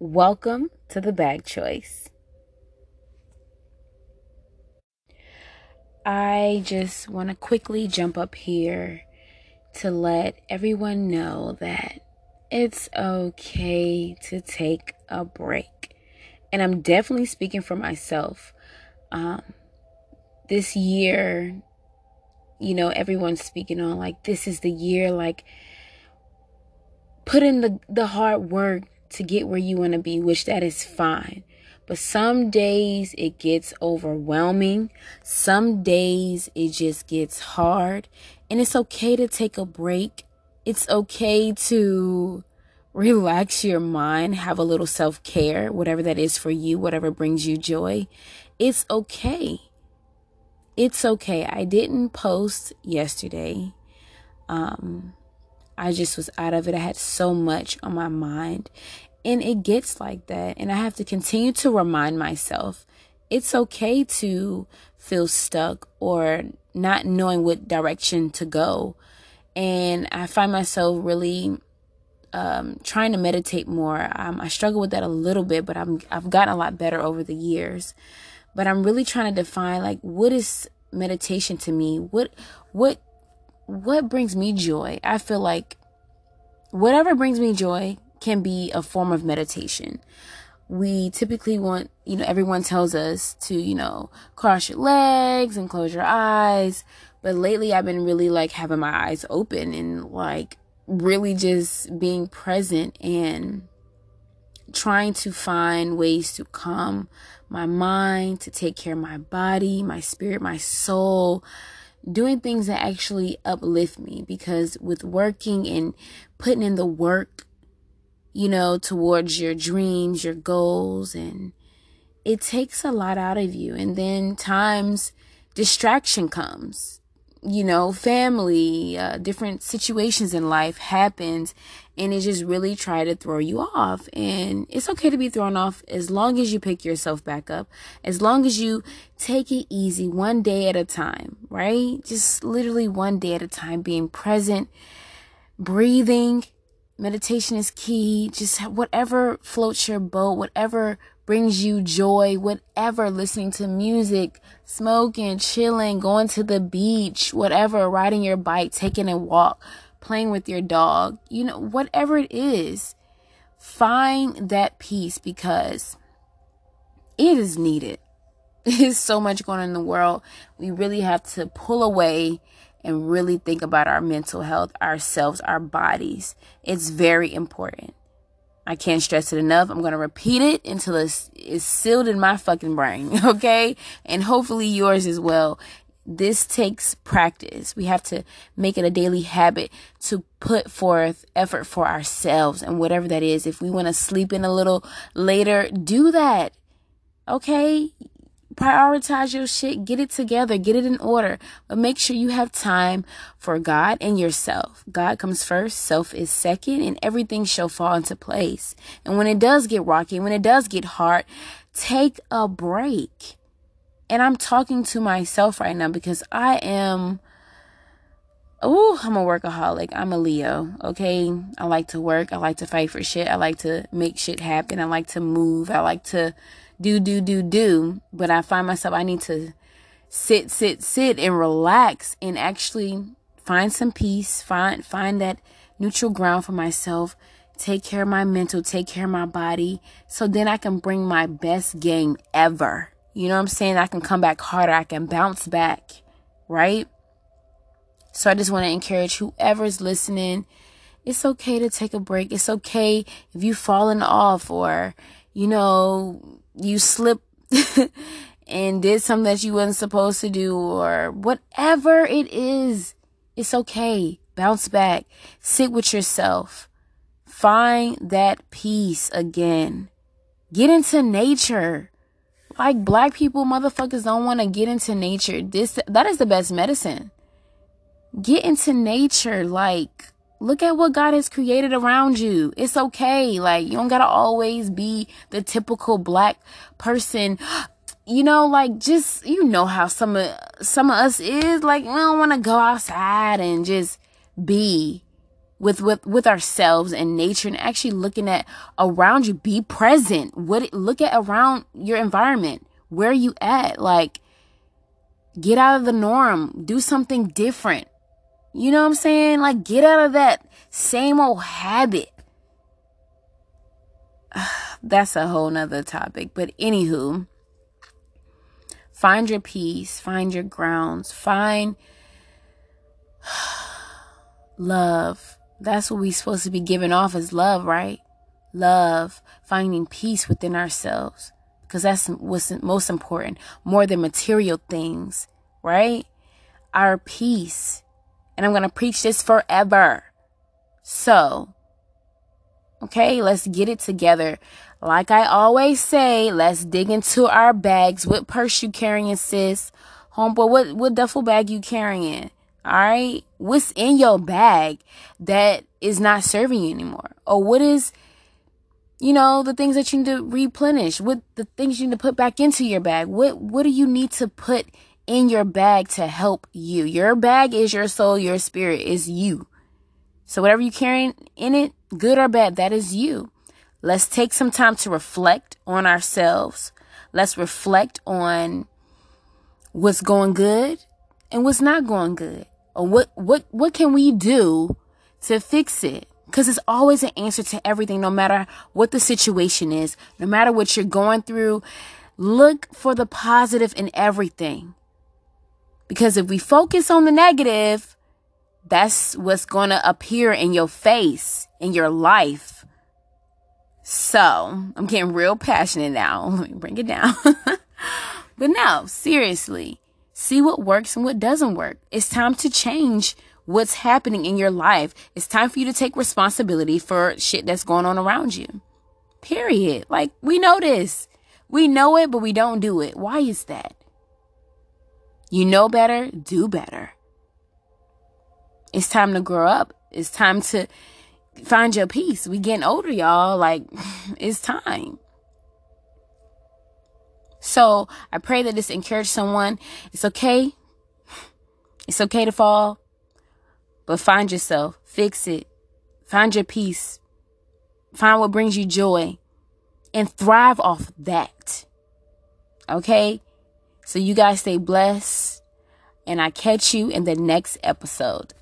Welcome to the bag choice. I just want to quickly jump up here to let everyone know that it's okay to take a break. And I'm definitely speaking for myself. Um, this year, you know, everyone's speaking on like this is the year, like put in the, the hard work to get where you want to be, which that is fine. But some days it gets overwhelming. Some days it just gets hard. And it's okay to take a break. It's okay to relax your mind, have a little self care, whatever that is for you, whatever brings you joy. It's okay. It's okay. I didn't post yesterday. Um, I just was out of it. I had so much on my mind. And it gets like that. And I have to continue to remind myself it's okay to feel stuck or not knowing what direction to go. And I find myself really um, trying to meditate more. Um, I struggle with that a little bit, but I'm I've gotten a lot better over the years. But I'm really trying to define like what is meditation to me? What what what brings me joy? I feel like whatever brings me joy can be a form of meditation. We typically want, you know, everyone tells us to, you know, cross your legs and close your eyes. But lately I've been really like having my eyes open and like really just being present and trying to find ways to calm my mind, to take care of my body, my spirit, my soul, doing things that actually uplift me because with working and putting in the work, you know, towards your dreams, your goals, and it takes a lot out of you. And then times distraction comes you know, family, uh, different situations in life happens and it just really try to throw you off. And it's okay to be thrown off as long as you pick yourself back up, as long as you take it easy one day at a time, right? Just literally one day at a time, being present, breathing. Meditation is key. Just whatever floats your boat, whatever brings you joy, whatever, listening to music, smoking, chilling, going to the beach, whatever, riding your bike, taking a walk, playing with your dog, you know, whatever it is, find that peace because it is needed. There's so much going on in the world. We really have to pull away and really think about our mental health, ourselves, our bodies. It's very important. I can't stress it enough. I'm going to repeat it until it's, it's sealed in my fucking brain, okay? And hopefully yours as well. This takes practice. We have to make it a daily habit to put forth effort for ourselves and whatever that is. If we want to sleep in a little later, do that. Okay? Prioritize your shit, get it together, get it in order, but make sure you have time for God and yourself. God comes first, self is second, and everything shall fall into place. And when it does get rocky, when it does get hard, take a break. And I'm talking to myself right now because I am Oh, I'm a workaholic. I'm a Leo. Okay. I like to work. I like to fight for shit. I like to make shit happen. I like to move. I like to do, do, do, do. But I find myself, I need to sit, sit, sit and relax and actually find some peace, find, find that neutral ground for myself, take care of my mental, take care of my body. So then I can bring my best game ever. You know what I'm saying? I can come back harder. I can bounce back. Right? So I just want to encourage whoever's listening. It's okay to take a break. It's okay if you've fallen off or, you know, you slip and did something that you wasn't supposed to do or whatever it is, it's okay. Bounce back. Sit with yourself. Find that peace again. Get into nature. Like black people, motherfuckers don't want to get into nature. This that is the best medicine. Get into nature. Like look at what God has created around you. It's okay. Like, you don't gotta always be the typical black person. You know, like, just, you know how some of, some of us is. Like, we don't wanna go outside and just be. with with with ourselves and nature and actually looking at around you be present what look at around your environment where you at like get out of the norm do something different you know what i'm saying like get out of that same old habit that's a whole nother topic but anywho find your peace find your grounds find love that's what we're supposed to be giving off as love, right? Love, finding peace within ourselves. Because that's what's most important, more than material things, right? Our peace. And I'm going to preach this forever. So, okay, let's get it together. Like I always say, let's dig into our bags. What purse you carrying, sis? Homeboy, what, what duffel bag you carrying? All right. What's in your bag that is not serving you anymore? Or what is, you know, the things that you need to replenish? What the things you need to put back into your bag? What, what do you need to put in your bag to help you? Your bag is your soul. Your spirit is you. So whatever you're carrying in it, good or bad, that is you. Let's take some time to reflect on ourselves. Let's reflect on what's going good and what's not going good or what what what can we do to fix it because it's always an answer to everything no matter what the situation is no matter what you're going through look for the positive in everything because if we focus on the negative that's what's going to appear in your face in your life so i'm getting real passionate now let me bring it down but no seriously See what works and what doesn't work. It's time to change what's happening in your life. It's time for you to take responsibility for shit that's going on around you. Period. Like, we know this. We know it, but we don't do it. Why is that? You know better, do better. It's time to grow up. It's time to find your peace. We getting older, y'all. Like, it's time. So I pray that this encouraged someone. It's okay. It's okay to fall, but find yourself, fix it, find your peace, find what brings you joy, and thrive off that. Okay? So you guys stay blessed, and I catch you in the next episode.